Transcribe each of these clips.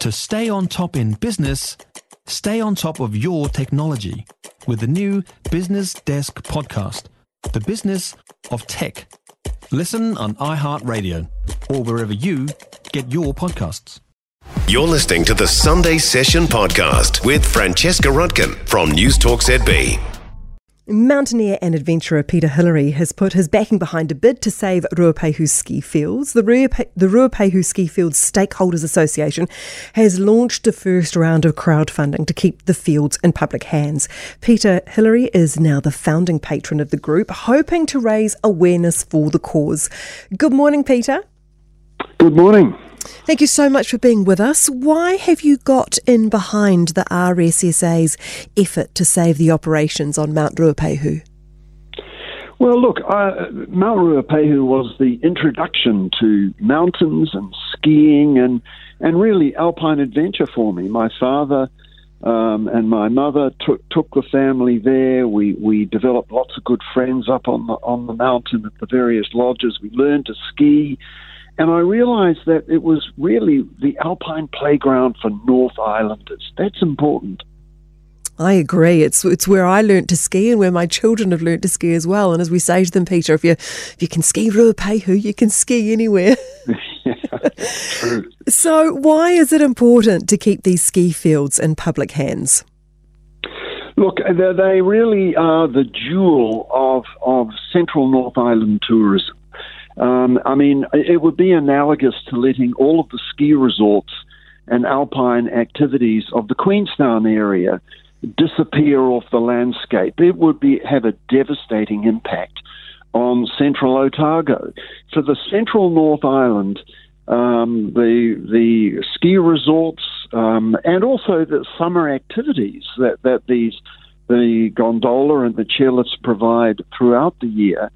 To stay on top in business, stay on top of your technology with the new Business Desk podcast, The Business of Tech. Listen on iHeartRadio or wherever you get your podcasts. You're listening to the Sunday Session podcast with Francesca Rudkin from News Talk ZB. Mountaineer and adventurer Peter Hillary has put his backing behind a bid to save Ruapehu ski fields. The, Ruape- the Ruapehu Ski Fields Stakeholders Association has launched the first round of crowdfunding to keep the fields in public hands. Peter Hillary is now the founding patron of the group, hoping to raise awareness for the cause. Good morning, Peter. Good morning. Thank you so much for being with us. Why have you got in behind the RSSA's effort to save the operations on Mount Ruapehu? Well, look, uh, Mount Ruapehu was the introduction to mountains and skiing and, and really alpine adventure for me. My father um, and my mother took took the family there. We we developed lots of good friends up on the on the mountain at the various lodges. We learned to ski. And I realized that it was really the alpine playground for North Islanders. That's important. I agree. It's it's where I learnt to ski and where my children have learnt to ski as well. And as we say to them, Peter, if you if you can ski Ruapehu, you can ski anywhere. yeah, true. So why is it important to keep these ski fields in public hands? Look, they really are the jewel of of Central North Island tourism. Um, I mean, it would be analogous to letting all of the ski resorts and alpine activities of the Queenstown area disappear off the landscape. It would be have a devastating impact on central Otago. For the central North Island, um, the the ski resorts um, and also the summer activities that, that these the gondola and the chairlifts provide throughout the year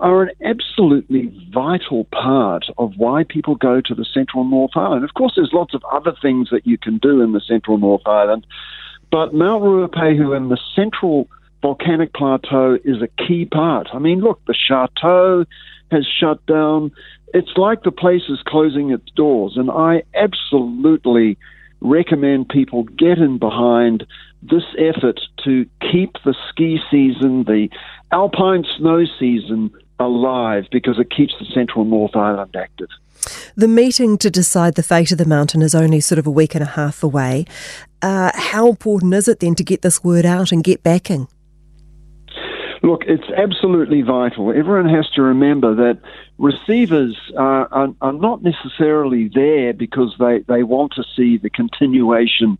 are an absolutely vital part of why people go to the Central North Island. Of course, there's lots of other things that you can do in the Central North Island, but Mount Ruapehu and the Central Volcanic Plateau is a key part. I mean, look, the chateau has shut down. It's like the place is closing its doors, and I absolutely recommend people get in behind this effort to keep the ski season, the alpine snow season alive because it keeps the central North Island active. The meeting to decide the fate of the mountain is only sort of a week and a half away. Uh, how important is it then to get this word out and get backing? Look, it's absolutely vital. Everyone has to remember that receivers are, are, are not necessarily there because they, they want to see the continuation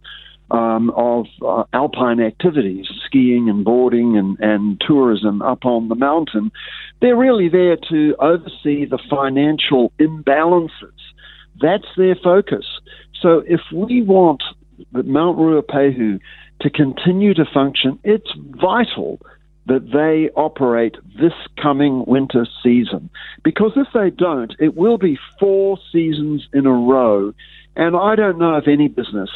um, of uh, alpine activities, skiing and boarding and, and tourism up on the mountain. They're really there to oversee the financial imbalances. That's their focus. So if we want Mount Ruapehu to continue to function, it's vital that they operate this coming winter season. Because if they don't, it will be four seasons in a row. And I don't know if any business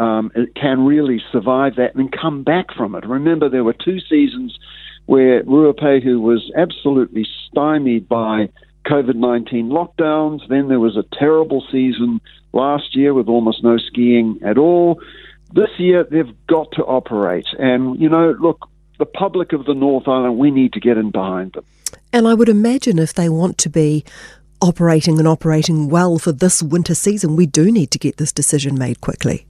um, can really survive that and come back from it. Remember, there were two seasons where Ruapehu was absolutely stymied by COVID 19 lockdowns. Then there was a terrible season last year with almost no skiing at all. This year, they've got to operate. And, you know, look, the public of the North Island, we need to get in behind them. And I would imagine if they want to be operating and operating well for this winter season, we do need to get this decision made quickly.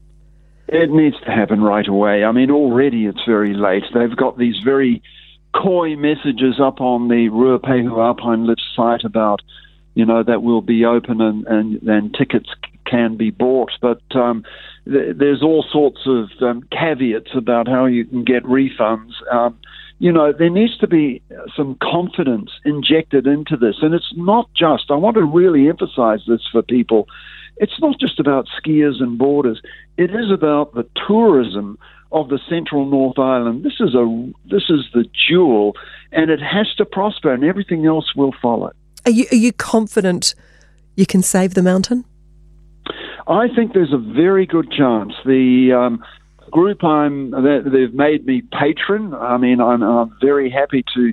It needs to happen right away. I mean, already it's very late. They've got these very coy messages up on the Ruapehu Alpine Lift site about, you know, that will be open and, and, and tickets can be bought. But um, th- there's all sorts of um, caveats about how you can get refunds. Um, you know, there needs to be some confidence injected into this. And it's not just, I want to really emphasize this for people it's not just about skiers and boarders. It is about the tourism of the central North Island. This is a this is the jewel, and it has to prosper, and everything else will follow. Are you are you confident you can save the mountain? I think there's a very good chance. The um, group I'm they've made me patron. I mean, I'm, I'm very happy to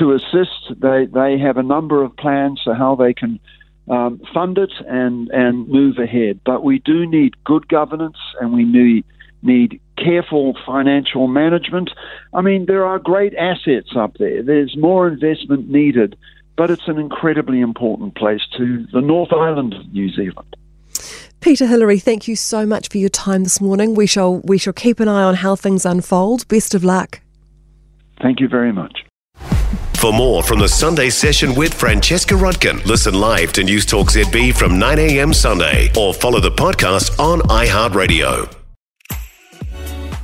to assist. They they have a number of plans for how they can um, fund it and, and move ahead. But we do need good governance and we need, need careful financial management. I mean, there are great assets up there. There's more investment needed, but it's an incredibly important place to the North Island of New Zealand. Peter Hillary, thank you so much for your time this morning. We shall we shall keep an eye on how things unfold. Best of luck. Thank you very much. For more from the Sunday session with Francesca Rudkin, listen live to News Talk ZB from 9am Sunday or follow the podcast on iHeartRadio.